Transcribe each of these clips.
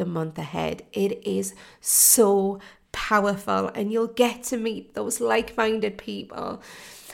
the month ahead. It is so powerful, and you'll get to meet those like minded people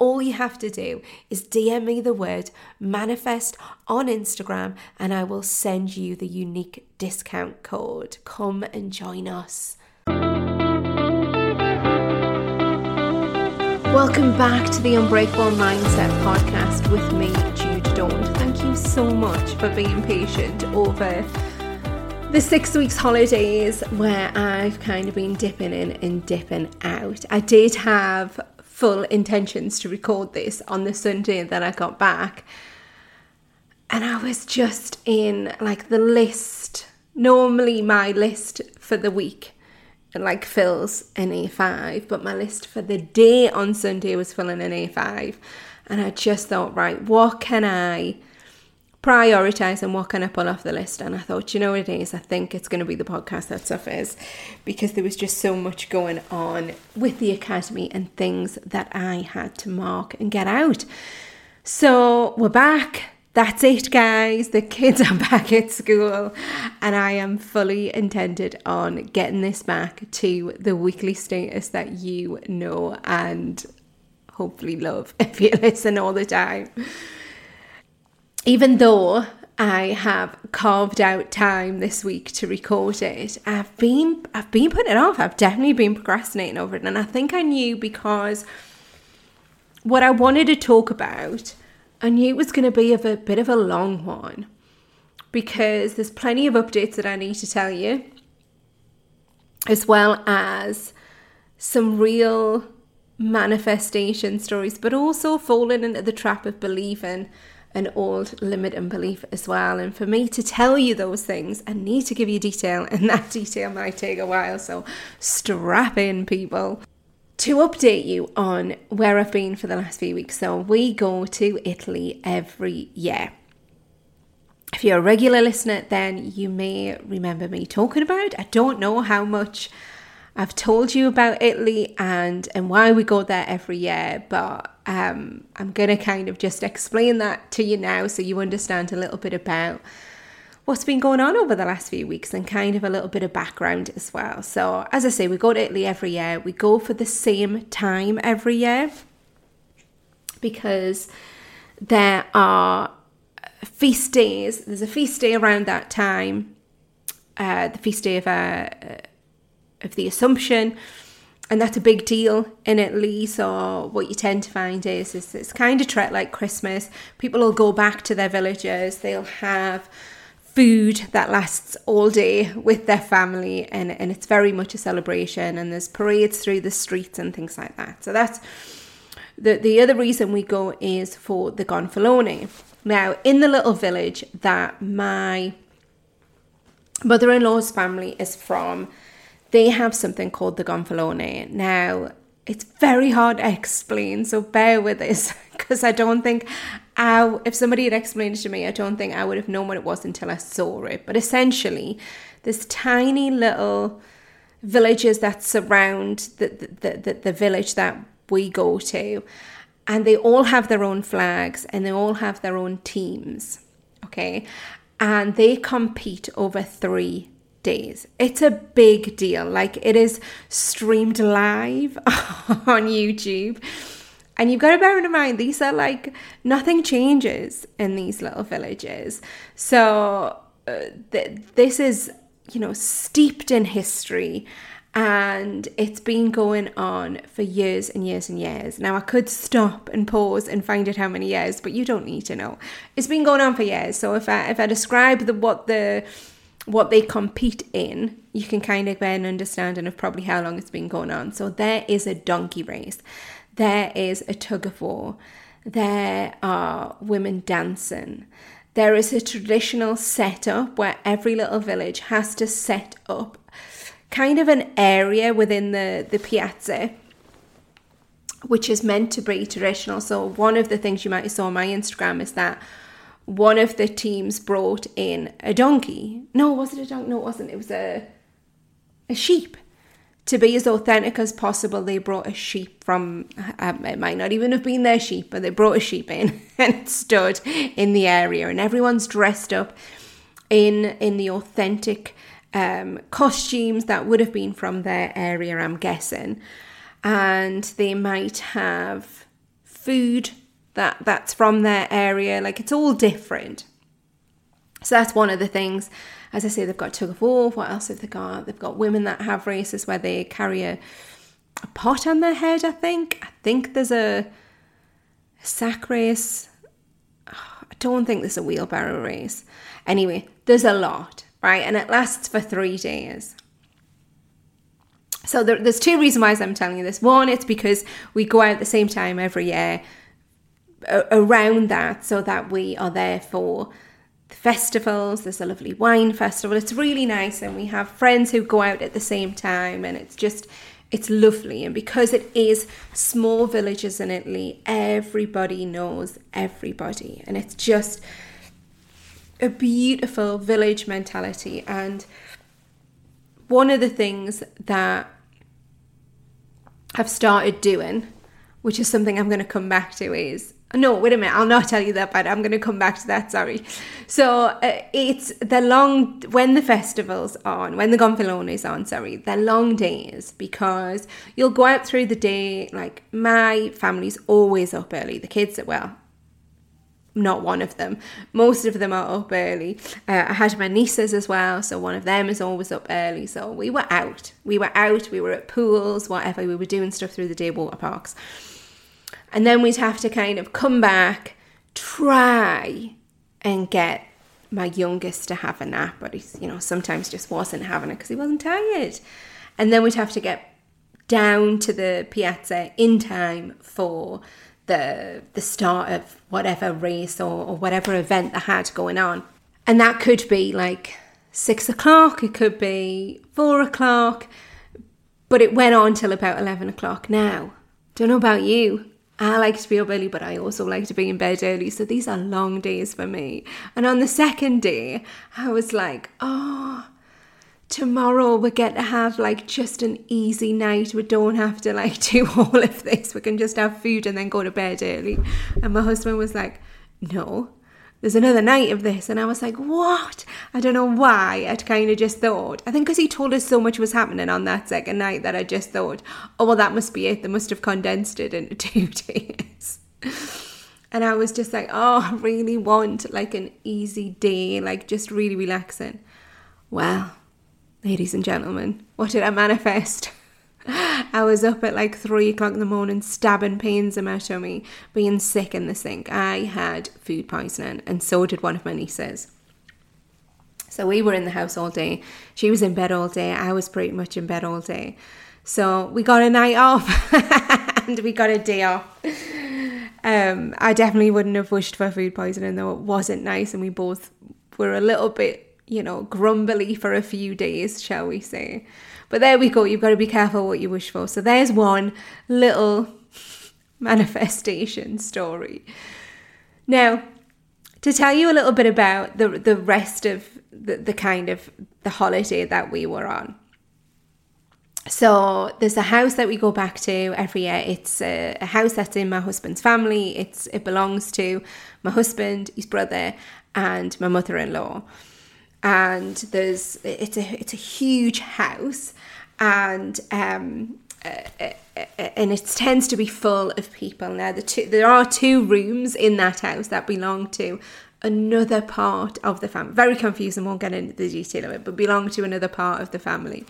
all you have to do is DM me the word manifest on Instagram and I will send you the unique discount code. Come and join us. Welcome back to the Unbreakable Mindset podcast with me, Jude Daunt. Thank you so much for being patient over the six weeks holidays where I've kind of been dipping in and dipping out. I did have full intentions to record this on the Sunday that I got back. And I was just in like the list. Normally, my list for the week like fills an A5, but my list for the day on Sunday was filling an A5. And I just thought, right, what can I prioritize and what can I pull off the list? And I thought, you know what it is? I think it's going to be the podcast that suffers because there was just so much going on with the academy and things that I had to mark and get out. So we're back. That's it, guys. The kids are back at school, and I am fully intended on getting this back to the weekly status that you know and hopefully love if you listen all the time even though I have carved out time this week to record it. I've been I've been putting it off. I've definitely been procrastinating over it. And I think I knew because what I wanted to talk about, I knew it was going to be of a bit of a long one. Because there's plenty of updates that I need to tell you, as well as some real manifestation stories, but also falling into the trap of believing an old limit and belief as well. And for me to tell you those things, I need to give you detail, and that detail might take a while. So strap in, people. To update you on where I've been for the last few weeks, so we go to Italy every year. If you're a regular listener, then you may remember me talking about. I don't know how much I've told you about Italy and and why we go there every year, but um, I'm gonna kind of just explain that to you now so you understand a little bit about what's been going on over the last few weeks and kind of a little bit of background as well. So, as I say, we go to Italy every year. We go for the same time every year because there are feast days. There's a feast day around that time, uh, the feast day of. Uh, of the Assumption. And that's a big deal in Italy. So what you tend to find is, is it's kind of treat like Christmas. People will go back to their villages. They'll have food that lasts all day with their family and, and it's very much a celebration and there's parades through the streets and things like that. So that's the the other reason we go is for the gonfalone. Now in the little village that my mother-in-law's family is from, they have something called the gonfalone. Now, it's very hard to explain, so bear with this because I don't think I, if somebody had explained it to me, I don't think I would have known what it was until I saw it. But essentially, this tiny little villages that surround the, the, the, the village that we go to, and they all have their own flags and they all have their own teams, okay? And they compete over three days. It's a big deal. Like it is streamed live on YouTube. And you've got to bear in mind, these are like nothing changes in these little villages. So uh, th- this is, you know, steeped in history and it's been going on for years and years and years. Now I could stop and pause and find out how many years, but you don't need to know. It's been going on for years. So if I if I describe the what the what they compete in, you can kind of get an understanding of probably how long it's been going on. So there is a donkey race, there is a tug of war, there are women dancing. There is a traditional setup where every little village has to set up kind of an area within the, the piazza which is meant to be traditional. So one of the things you might have saw on my Instagram is that one of the teams brought in a donkey. No, was it a donkey? No, it wasn't. It was a a sheep. To be as authentic as possible, they brought a sheep from. Um, it might not even have been their sheep, but they brought a sheep in and stood in the area, and everyone's dressed up in in the authentic um, costumes that would have been from their area. I'm guessing, and they might have food that that's from their area. Like it's all different. So that's one of the things. As I say, they've got tug of war. What else have they got? They've got women that have races where they carry a, a pot on their head. I think. I think there's a, a sack race. I don't think there's a wheelbarrow race. Anyway, there's a lot, right? And it lasts for three days. So there, there's two reasons why I'm telling you this. One, it's because we go out at the same time every year around that so that we are there for the festivals. There's a lovely wine festival. It's really nice, and we have friends who go out at the same time, and it's just it's lovely. And because it is small villages in Italy, everybody knows everybody, and it's just a beautiful village mentality. And one of the things that I've started doing, which is something I'm going to come back to, is no, wait a minute. I'll not tell you that, but I'm going to come back to that. Sorry. So uh, it's the long when the festival's on, when the Gonfalone is on. Sorry, they're long days because you'll go out through the day. Like my family's always up early. The kids, well, not one of them. Most of them are up early. Uh, I had my nieces as well, so one of them is always up early. So we were out. We were out. We were at pools, whatever. We were doing stuff through the day, water parks. And then we'd have to kind of come back, try and get my youngest to have a nap, but he's, you know, sometimes just wasn't having it because he wasn't tired. And then we'd have to get down to the piazza in time for the the start of whatever race or, or whatever event they had going on. And that could be like six o'clock, it could be four o'clock, but it went on till about eleven o'clock now. Don't know about you. I like to be up early, but I also like to be in bed early. So these are long days for me. And on the second day, I was like, oh, tomorrow we get to have like just an easy night. We don't have to like do all of this. We can just have food and then go to bed early. And my husband was like, no, there's another night of this. And I was like, what? I don't know why. I'd kind of just thought. I think because he told us so much was happening on that second night that I just thought, oh, well, that must be it. They must have condensed it into two days. and I was just like, oh, I really want like an easy day, like just really relaxing. Well, ladies and gentlemen, what did I manifest? I was up at like three o'clock in the morning, stabbing pains in my tummy, being sick in the sink. I had food poisoning, and so did one of my nieces. So we were in the house all day. She was in bed all day. I was pretty much in bed all day. So we got a night off and we got a day off. Um, I definitely wouldn't have wished for food poisoning, though it wasn't nice, and we both were a little bit, you know, grumbly for a few days, shall we say. But there we go. You've got to be careful what you wish for. So there's one little manifestation story. Now, to tell you a little bit about the the rest of the, the kind of the holiday that we were on. So there's a house that we go back to every year. It's a, a, house that's in my husband's family. It's it belongs to my husband, his brother, and my mother-in-law. And there's it's a it's a huge house, and um, uh, uh, and it tends to be full of people. Now, the two, there are two rooms in that house that belong to another part of the family. Very confusing, won't get into the detail of it, but belong to another part of the family.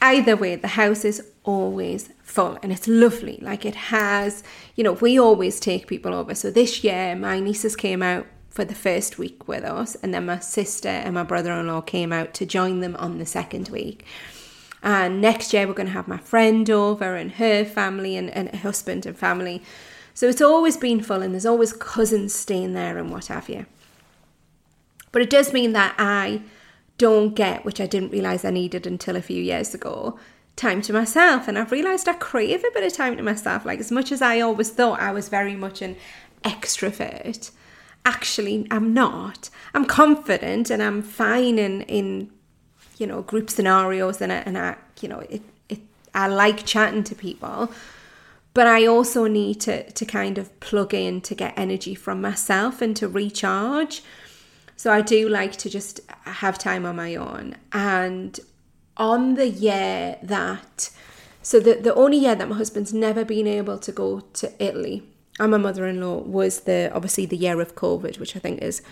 Either way, the house is always full and it's lovely. Like it has, you know, we always take people over. So this year, my nieces came out for the first week with us, and then my sister and my brother in law came out to join them on the second week. And next year, we're going to have my friend over and her family and, and husband and family. So it's always been full, and there's always cousins staying there and what have you. But it does mean that I don't get, which I didn't realize I needed until a few years ago, time to myself. And I've realized I crave a bit of time to myself. Like, as much as I always thought I was very much an extrovert, actually I'm not. I'm confident and I'm fine in in you know group scenarios and I, and I you know it, it I like chatting to people. But I also need to to kind of plug in to get energy from myself and to recharge. So I do like to just have time on my own. And on the year that so the, the only year that my husband's never been able to go to Italy and my mother-in-law was the obviously the year of COVID, which I think is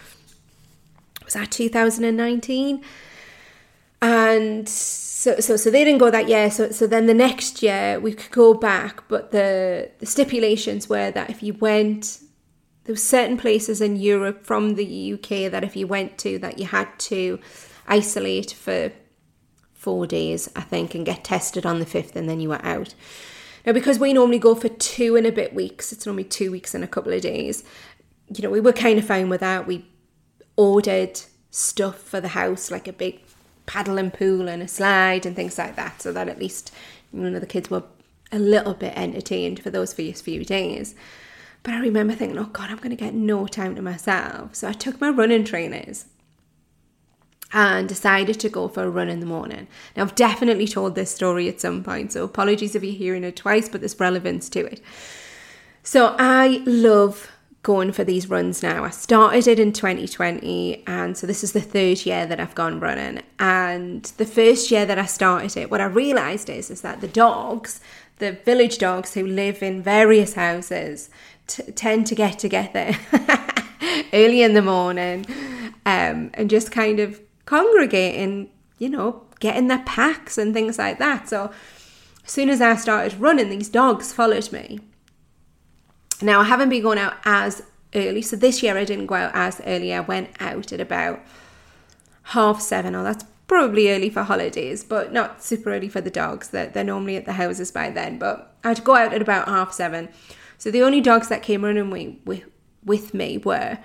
was that 2019, and so so so they didn't go that year. So so then the next year we could go back, but the the stipulations were that if you went, there were certain places in Europe from the UK that if you went to that you had to isolate for four days, I think, and get tested on the fifth, and then you were out. Now, because we normally go for two and a bit weeks, it's normally two weeks and a couple of days, you know, we were kind of fine with that. We ordered stuff for the house, like a big paddling pool and a slide and things like that, so that at least you know the kids were a little bit entertained for those first few days. But I remember thinking, oh God, I'm going to get no time to myself. So I took my running trainers and decided to go for a run in the morning. Now, I've definitely told this story at some point, so apologies if you're hearing it twice, but there's relevance to it. So, I love going for these runs now. I started it in 2020, and so this is the third year that I've gone running. And the first year that I started it, what I realised is, is that the dogs, the village dogs who live in various houses, t- tend to get together early in the morning um, and just kind of congregating, you know, getting their packs and things like that. So as soon as I started running, these dogs followed me. Now I haven't been going out as early, so this year I didn't go out as early. I went out at about half seven, or oh, that's probably early for holidays, but not super early for the dogs. They're, they're normally at the houses by then. But I'd go out at about half seven. So the only dogs that came running with, with, with me were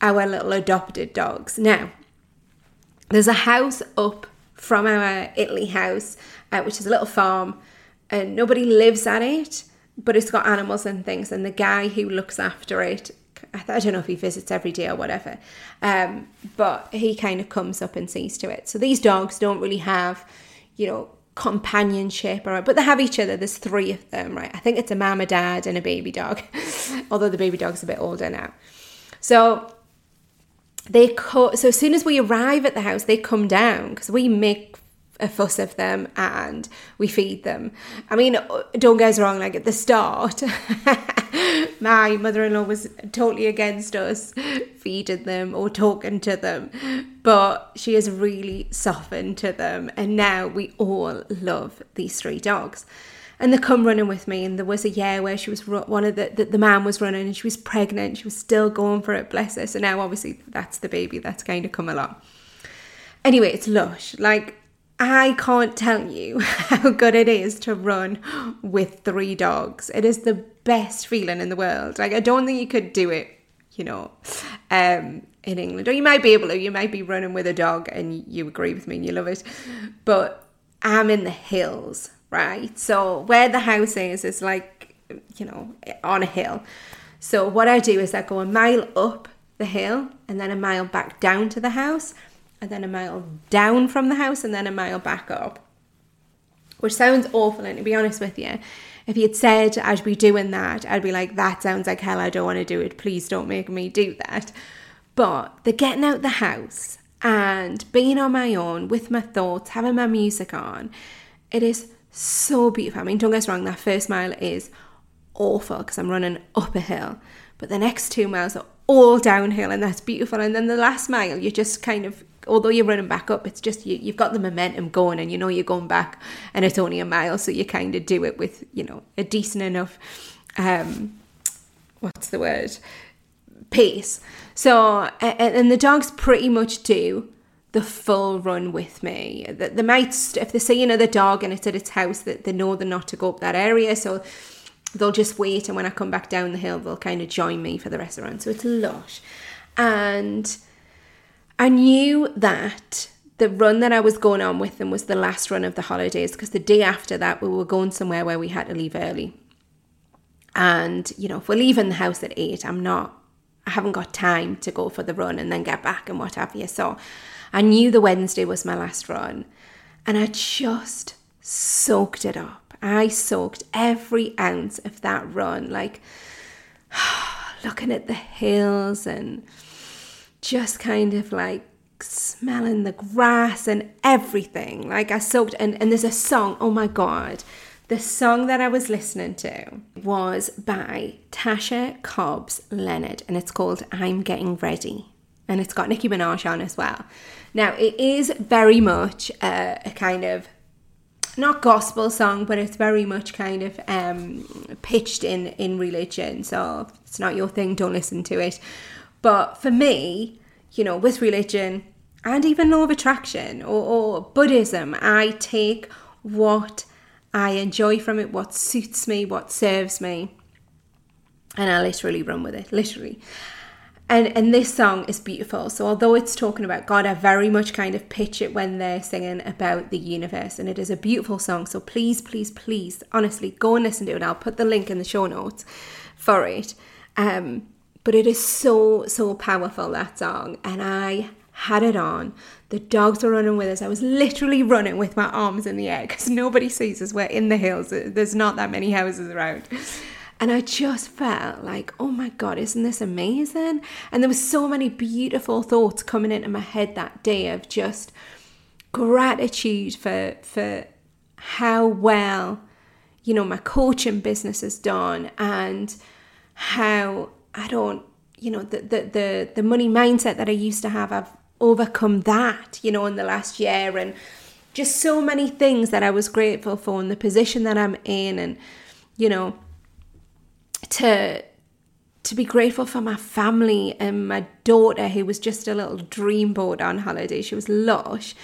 our little adopted dogs. Now, there's a house up from our Italy house, uh, which is a little farm, and nobody lives at it, but it's got animals and things. And the guy who looks after it, I don't know if he visits every day or whatever, um, but he kind of comes up and sees to it. So these dogs don't really have, you know, companionship or but they have each other there's three of them right i think it's a mama dad and a baby dog although the baby dog's a bit older now so they co- so as soon as we arrive at the house they come down because we make a fuss of them and we feed them. I mean don't get us wrong like at the start my mother-in-law was totally against us feeding them or talking to them but she has really softened to them and now we all love these three dogs and they come running with me. And there was a year where she was one of the, the, the man was running and she was pregnant. She was still going for it, bless her. So now obviously that's the baby that's going to come along. Anyway, it's lush. Like I can't tell you how good it is to run with three dogs. It is the best feeling in the world. Like I don't think you could do it, you know, um, in England. Or you might be able to. You might be running with a dog and you agree with me and you love it. But I'm in the hills right? So where the house is is like, you know, on a hill. So what I do is I go a mile up the hill and then a mile back down to the house and then a mile down from the house and then a mile back up. Which sounds awful and to be honest with you, if you'd said I'd be doing that, I'd be like, that sounds like hell, I don't want to do it. Please don't make me do that. But the getting out the house and being on my own with my thoughts, having my music on, it is so beautiful. I mean, don't get us wrong, that first mile is awful because I'm running up a hill, but the next two miles are all downhill and that's beautiful. And then the last mile, you're just kind of, although you're running back up, it's just you, you've got the momentum going and you know you're going back and it's only a mile, so you kind of do it with, you know, a decent enough, um, what's the word? Pace. So, and the dogs pretty much do the full run with me. They might, if they see another dog and it's at its house, that they know they're not to go up that area. So they'll just wait, and when I come back down the hill, they'll kind of join me for the rest of the run. So it's a lot. And I knew that the run that I was going on with them was the last run of the holidays because the day after that, we were going somewhere where we had to leave early. And, you know, if we're leaving the house at eight, I'm not I haven't got time to go for the run and then get back and what have you. So I knew the Wednesday was my last run and I just soaked it up. I soaked every ounce of that run, like looking at the hills and just kind of like smelling the grass and everything. Like I soaked, and, and there's a song, oh my God, the song that I was listening to was by Tasha Cobbs Leonard and it's called I'm Getting Ready. And it's got Nicki Minaj on as well. Now, it is very much a, a kind of not gospel song, but it's very much kind of um, pitched in in religion. So if it's not your thing, don't listen to it. But for me, you know, with religion and even law of attraction or, or Buddhism, I take what I enjoy from it, what suits me, what serves me. And I literally run with it, literally. And and this song is beautiful. So although it's talking about God, I very much kind of pitch it when they're singing about the universe. And it is a beautiful song. So please, please, please, honestly, go and listen to it. I'll put the link in the show notes for it. Um, but it is so, so powerful, that song. And I had it on. The dogs were running with us. I was literally running with my arms in the air because nobody sees us. We're in the hills. There's not that many houses around. And I just felt like, oh my God, isn't this amazing? And there was so many beautiful thoughts coming into my head that day of just gratitude for for how well, you know, my coaching business has done and how I don't, you know, the the the, the money mindset that I used to have, I've overcome that, you know, in the last year and just so many things that I was grateful for and the position that I'm in and you know to to be grateful for my family and my daughter who was just a little dreamboat on holiday. She was lush.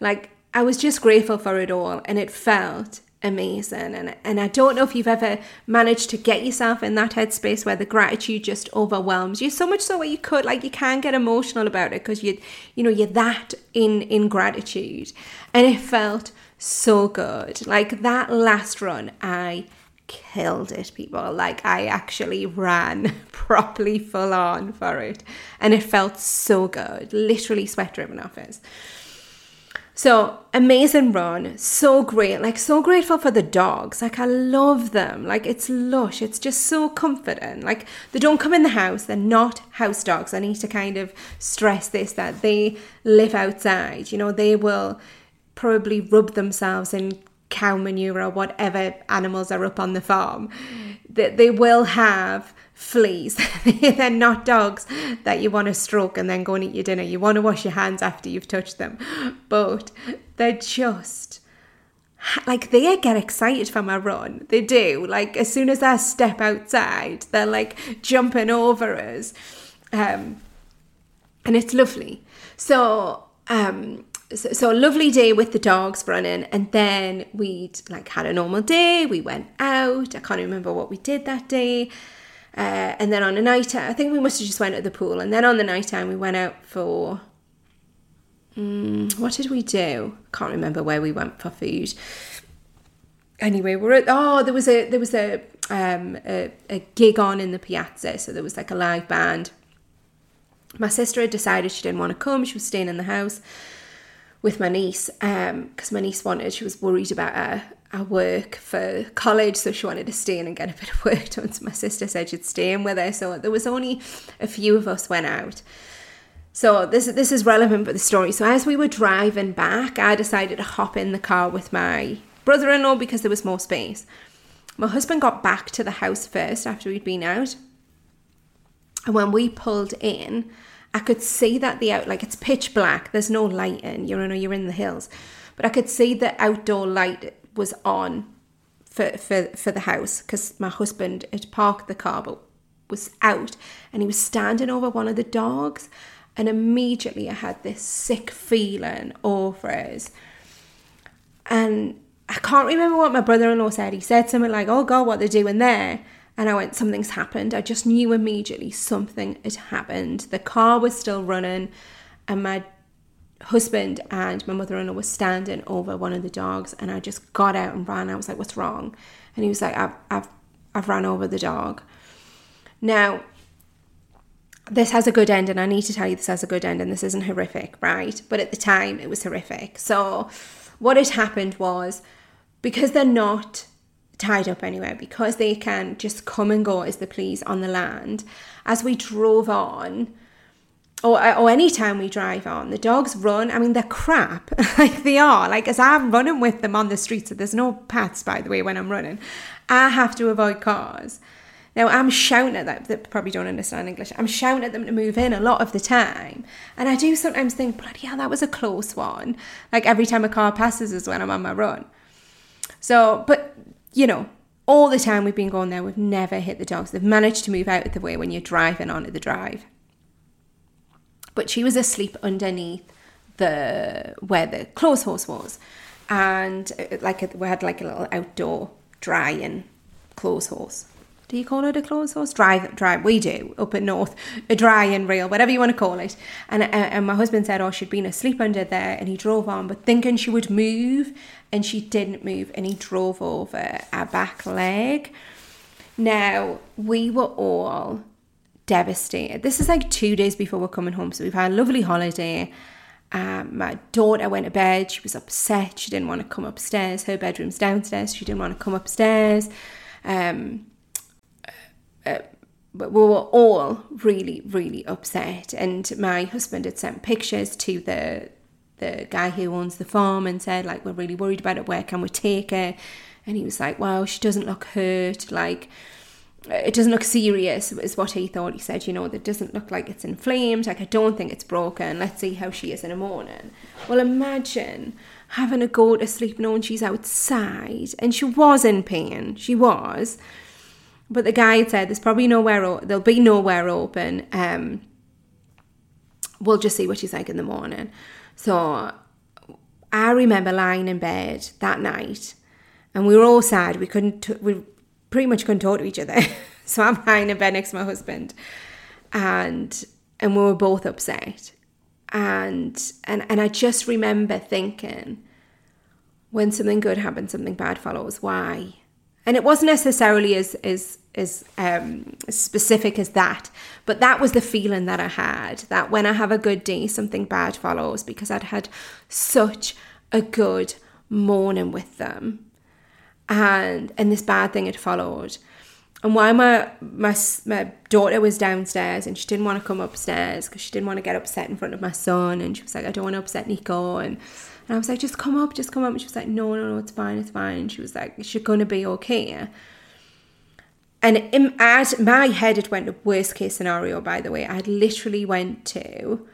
Like I was just grateful for it all and it felt amazing. And, and I don't know if you've ever managed to get yourself in that headspace where the gratitude just overwhelms you so much so where you could like you can get emotional about it because you you know you're that in in gratitude. And it felt so good. Like that last run, I killed it, people. Like I actually ran properly full on for it. And it felt so good. Literally sweat driven off it. So amazing run, so great, like so grateful for the dogs. Like I love them. Like it's lush, it's just so comforting. Like they don't come in the house, they're not house dogs. I need to kind of stress this that they live outside. You know, they will probably rub themselves in cow manure or whatever animals are up on the farm. That they will have fleas. They're not dogs that you want to stroke and then go and eat your dinner. You want to wash your hands after you've touched them. But they're just like they get excited for my run. They do. Like as soon as I step outside, they're like jumping over us. Um and it's lovely. So um so, so, a lovely day with the dogs running and then we'd like had a normal day we went out i can't remember what we did that day uh, and then on a night I think we must have just went at the pool. And then on the night time, we went out for. Um, what did we do? Can't remember where we went for food. Anyway, we're at. Oh, there was a there was a um a, a gig on in the piazza, so there was like a live band. My sister had decided she didn't want to come. She was staying in the house with my niece because um, my niece wanted. She was worried about her I work for college, so she wanted to stay in and get a bit of work done. So my sister said she'd stay in with her. So there was only a few of us went out. So this this is relevant for the story. So as we were driving back, I decided to hop in the car with my brother-in-law because there was more space. My husband got back to the house first after we'd been out. And when we pulled in, I could see that the out like it's pitch black. There's no light in. You know, you're in the hills, but I could see the outdoor light was on for for for the house because my husband had parked the car but was out and he was standing over one of the dogs, and immediately I had this sick feeling over us, and I can't remember what my brother-in-law said. He said something like, "Oh God, what they're doing there." And I went, something's happened. I just knew immediately something had happened. The car was still running, and my husband and my mother-in-law were standing over one of the dogs, and I just got out and ran. I was like, "What's wrong?" And he was like, "I've, I've, I've ran over the dog." Now, this has a good end, and I need to tell you this has a good end, and this isn't horrific, right? But at the time, it was horrific. So, what had happened was because they're not tied up anywhere because they can just come and go as they please on the land. As we drove on, or, or any time we drive on, the dogs run. I mean, they're crap. like they are. Like as I'm running with them on the streets, so there's no paths, by the way, when I'm running. I have to avoid cars. Now I'm shouting at them. They probably don't understand English. I'm shouting at them to move in a lot of the time, and I do sometimes think, bloody hell, that was a close one. Like every time a car passes is when I'm on my run. So, but you know, all the time we've been going there, we've never hit the dogs. They've managed to move out of the way when you're driving onto the drive. But she was asleep underneath the where the clothes horse was, and uh, like we had like a little outdoor drying clothes horse. Do you call it a closed horse? Drive, drive. We do up at north, a dry and reel, whatever you want to call it. And uh, and my husband said, oh, she'd been asleep under there, and he drove on, but thinking she would move, and she didn't move and he drove over our back leg. Now, we were all devastated. This is like two days before we're coming home, so we've had a lovely holiday. Um, my daughter went to bed. She was upset. She didn't want to come upstairs. Her bedroom's downstairs. She didn't want to come upstairs. Um, but we were all really, really upset. And my husband had sent pictures to the the guy who owns the farm and said like we're really worried about it. Where can we take her? And he was like well she doesn't look hurt. Like it doesn't look serious is what he thought. He said you know it doesn't look like it's inflamed. Like i don't think it's broken. Let's see how she is in the morning. Well imagine having a go to sleep knowing she's outside. And she was in pain. She was but the guy had said there's probably nowhere there'll be nowhere open um we'll just see what she's like in the morning so I remember lying in bed that night and we were all sad. We couldn't, t- we pretty much couldn't talk to each other. so I'm lying in bed next to my husband and, and we were both upset. And, and, and I just remember thinking, when something good happens, something bad follows. Why? And it wasn't necessarily as, as as um, specific as that, but that was the feeling that I had that when I have a good day, something bad follows because I'd had such a good morning with them, and and this bad thing had followed. And while my my my daughter was downstairs and she didn't want to come upstairs because she didn't want to get upset in front of my son, and she was like, "I don't want to upset Nico," and and I was like, "Just come up, just come up." And she was like, "No, no, no, it's fine, it's fine." And she was like, "She's gonna be okay." and in, at my head it went to worst case scenario by the way i literally went to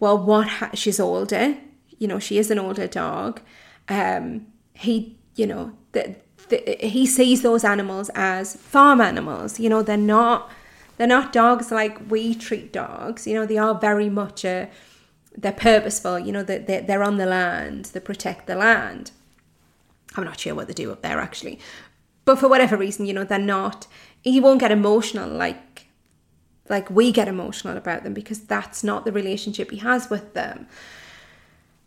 well what ha- she's older you know she is an older dog um he you know the, the, he sees those animals as farm animals you know they're not they're not dogs like we treat dogs you know they are very much a they're purposeful you know that they're, they're on the land they protect the land i'm not sure what they do up there actually but for whatever reason, you know, they're not, he won't get emotional like like we get emotional about them because that's not the relationship he has with them.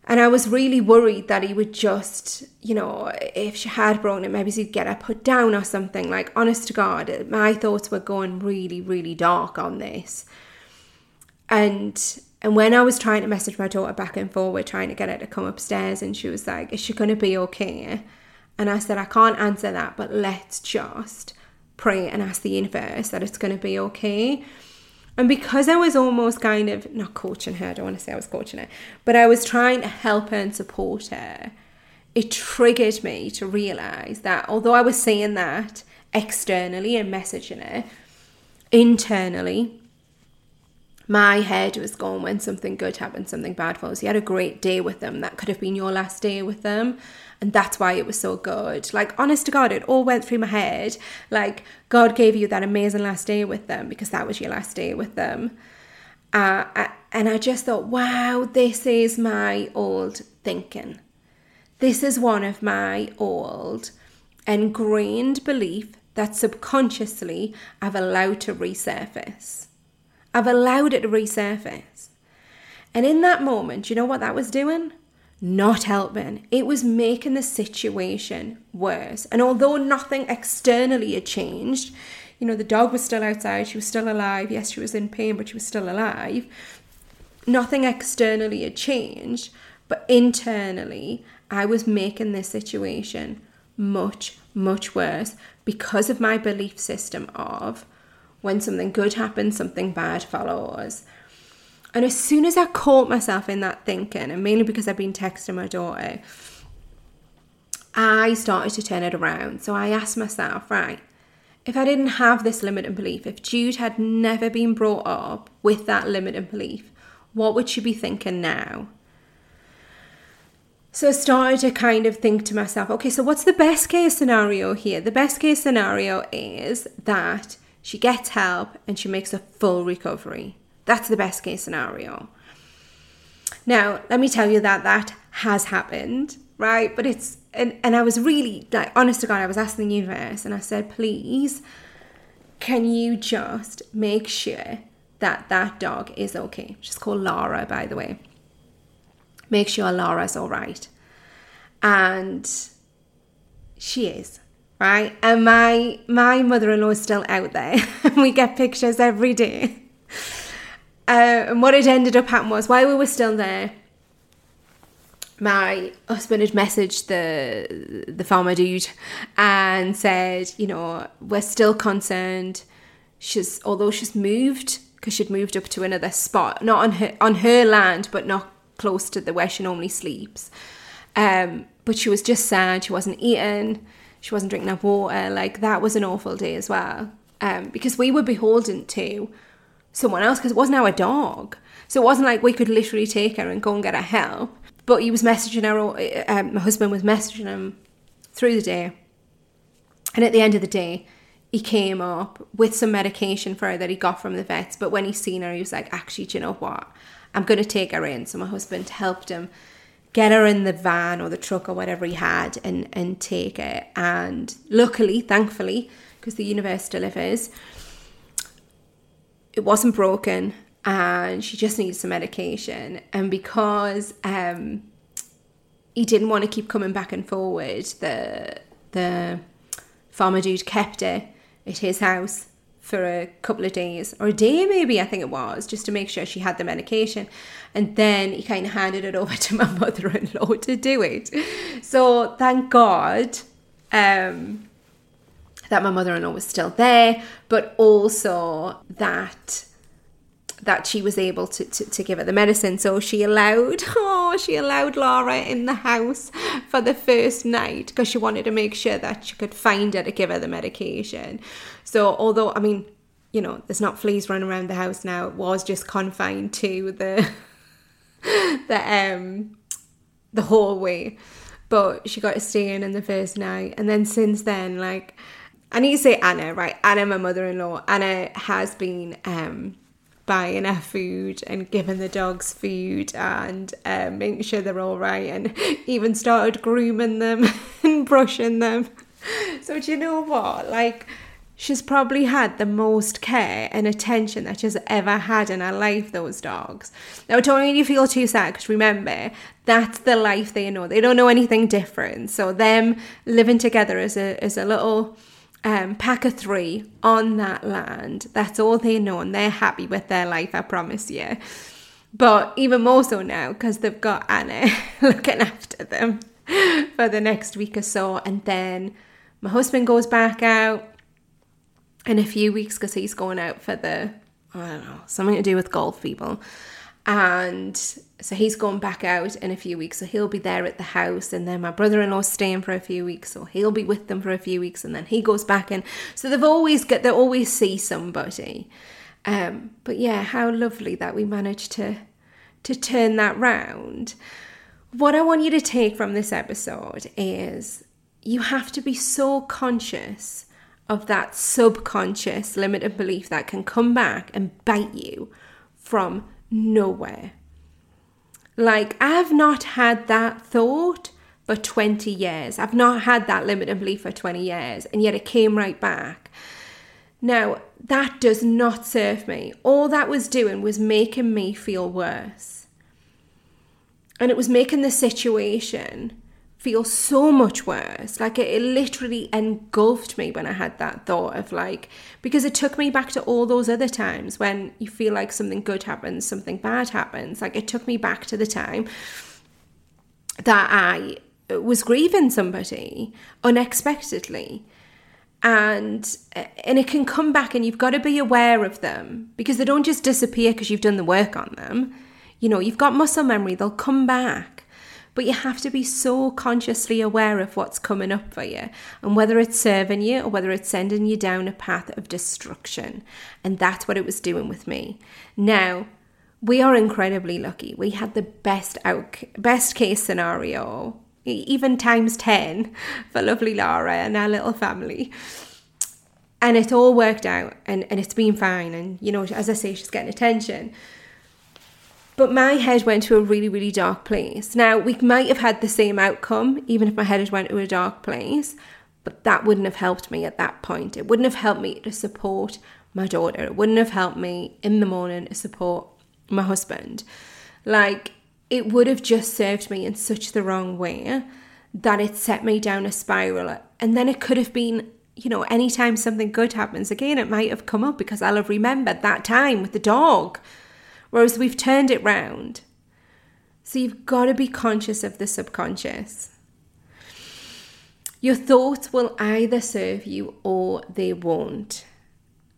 And I was really worried that he would just, you know, if she had broken it, maybe he'd get her put down or something. Like, honest to God, my thoughts were going really, really dark on this. And and when I was trying to message my daughter back and forward, trying to get her to come upstairs, and she was like, "Is she going to be okay?" And I said, I can't answer that, but let's just pray and ask the universe that it's going to be okay. And because I was almost kind of not coaching her, I don't want to say I was coaching her, but I was trying to help her and support her, it triggered me to realize that although I was saying that externally and messaging her, internally, my head was gone when something good happened, something bad follows. You had a great day with them. That could have been your last day with them. And that's why it was so good. Like, honest to God, it all went through my head. Like, God gave you that amazing last day with them because that was your last day with them. Uh, and I just thought, wow, this is my old thinking. This is one of my old ingrained belief that subconsciously I've allowed to resurface. I've allowed it to resurface. And in that moment, you know what that was doing? not helping. It was making the situation worse. And although nothing externally had changed, you know, the dog was still outside, she was still alive. Yes, she was in pain, but she was still alive. Nothing externally had changed, but internally, I was making this situation much, much worse because of my belief system of when something good happens, something bad follows. And as soon as I caught myself in that thinking, and mainly because I've been texting my daughter, I started to turn it around. So I asked myself, right, if I didn't have this limiting belief, if Jude had never been brought up with that limiting belief, what would she be thinking now? So I started to kind of think to myself, okay, so what's the best case scenario here? The best case scenario is that she gets help and she makes a full recovery. That's the best case scenario. Now, let me tell you that that has happened, right? But it's, and, and I was really, like, honest to God, I was asking the universe and I said, please, can you just make sure that that dog is okay? She's called Lara, by the way. Make sure Lara's all right. And she is right and my my mother-in-law is still out there we get pictures every day uh, and what had ended up happening was while we were still there, my husband had messaged the the farmer dude and said, you know, we're still concerned. She's although she's moved because she'd moved up to another spot, not on her on her land, but not close to the where she normally sleeps. Um, but she was just sad. She wasn't eating. She wasn't drinking enough water. Like that was an awful day as well. Um, because we were beholden to someone else because it wasn't our dog. So it wasn't like we could literally take her and go and get her help. But he was messaging her, um, my husband was messaging him through the day. And at the end of the day, he came up with some medication for her that he got from the vets. But when he seen her, he was like, actually, do you know what? I'm going to take her in. So my husband helped him get her in the van or the truck or whatever he had and, and take it. And luckily, thankfully, because the universe delivers, it wasn't broken and she just needed some medication. And because um, he didn't want to keep coming back and forward, the the farmer dude kept her at his house for a couple of days or a day maybe I think it was just to make sure she had the medication. And then he kind of handed it over to my mother-in-law to do it. So thank God um, that my mother-in-law was still there, but also that that she was able to, to, to, give her the medicine. So she allowed, oh, she allowed Laura in the house for the first night because she wanted to make sure that she could find her to give her the medication. So although, I mean, you know, there's not fleas running around the house now, it was just confined to the the um the hallway. But she got to stay in in the first night. And then since then, like I need to say Anna, right? Anna, my mother-in-law. Anna has been um, buying her food and giving the dogs food and um, making sure they're all right, and even started grooming them and brushing them. So do you know what? Like, she's probably had the most care and attention that she's ever had in her life. Those dogs. Now, don't you feel too sad because remember that's the life they know. They don't know anything different. So them living together as a as a little um, pack of three on that land. That's all they know, and they're happy with their life, I promise you. But even more so now because they've got Anna looking after them for the next week or so. And then my husband goes back out in a few weeks because he's going out for the I don't know, something to do with golf people. And so he's going back out in a few weeks. So he'll be there at the house. And then my brother in law's staying for a few weeks. So he'll be with them for a few weeks. And then he goes back in. So they've always got, they always see somebody. Um, but yeah, how lovely that we managed to to turn that round. What I want you to take from this episode is you have to be so conscious of that subconscious limited belief that can come back and bite you from nowhere. Like, I've not had that thought for 20 years. I've not had that limited belief for 20 years, and yet it came right back. Now, that does not serve me. All that was doing was making me feel worse. And it was making the situation feel so much worse. Like it, it, literally engulfed me when I had that thought of like, because it took me back to all those other times when you feel like something good happens, something bad happens. Like it took me back to the time that I was grieving somebody unexpectedly. And eh, and it can come back and you've got to be aware of them because they don't just disappear because you've done the work on them. You know, you've got muscle memory, they'll come back but you have to be so consciously aware of what's coming up for you and whether it's serving you or whether it's sending you down a path of destruction. And that's what it was doing with me. Now, we are incredibly lucky. We had the best out best case scenario, even times 10 for lovely Lara and our little family. And it all worked out and, and it's been fine. And, you know, as I say, she's getting attention. But my head went to a really, really dark place. Now, we might have had the same outcome, even if my head had went to a dark place, but that wouldn't have helped me at that point. It wouldn't have helped me to support my daughter. It wouldn't have helped me in the morning to support my husband. Like, it would have just served me in such the wrong way that it set me down a spiral. And then it could have been, you know, anytime something good happens again, it might have come up because I'll have remembered that time with the dog Whereas we've turned it round. So you've got to be conscious of the subconscious. Your thoughts will either serve you or they won't.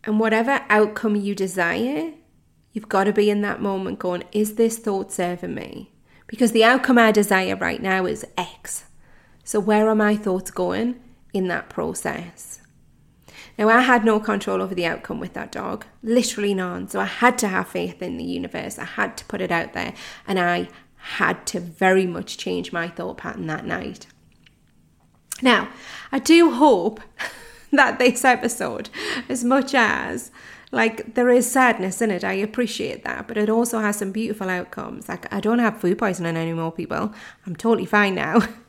And whatever outcome you desire, you've got to be in that moment going, is this thought serving me? Because the outcome I desire right now is X. So where are my thoughts going in that process? Now, I had no control over the outcome with that dog, literally none. So I had to have faith in the universe. I had to put it out there. And I had to very much change my thought pattern that night. Now, I do hope that this episode, as much as like there is sadness in it, I appreciate that, but it also has some beautiful outcomes. Like I don't have food poisoning anymore, people. I'm totally fine now.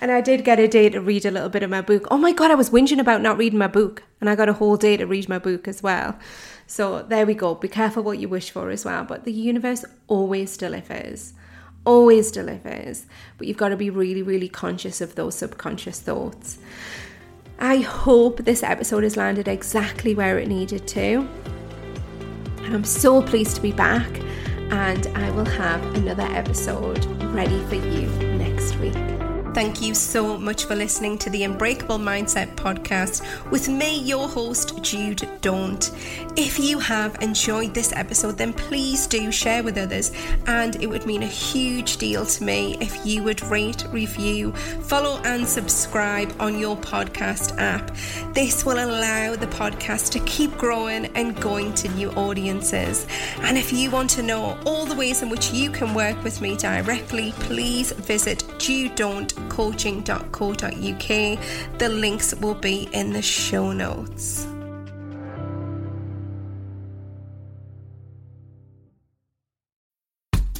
and I did get a day to read a little bit of my book. Oh my God, I was whinging about not reading my book, and I got a whole day to read my book as well. So there we go. Be careful what you wish for as well. But the universe always delivers, always delivers. But you've got to be really, really conscious of those subconscious thoughts. I hope this episode has landed exactly where it needed to. And I'm so pleased to be back. And I will have another episode ready for you next week. Thank you so much for listening to the Unbreakable Mindset podcast with me, your host, Jude Daunt. If you have enjoyed this episode, then please do share with others, and it would mean a huge deal to me if you would rate, review, follow, and subscribe on your podcast app. This will allow the podcast to keep growing and going to new audiences. And if you want to know all the ways in which you can work with me directly, please visit Jude Daunt coaching.co.uk. The links will be in the show notes.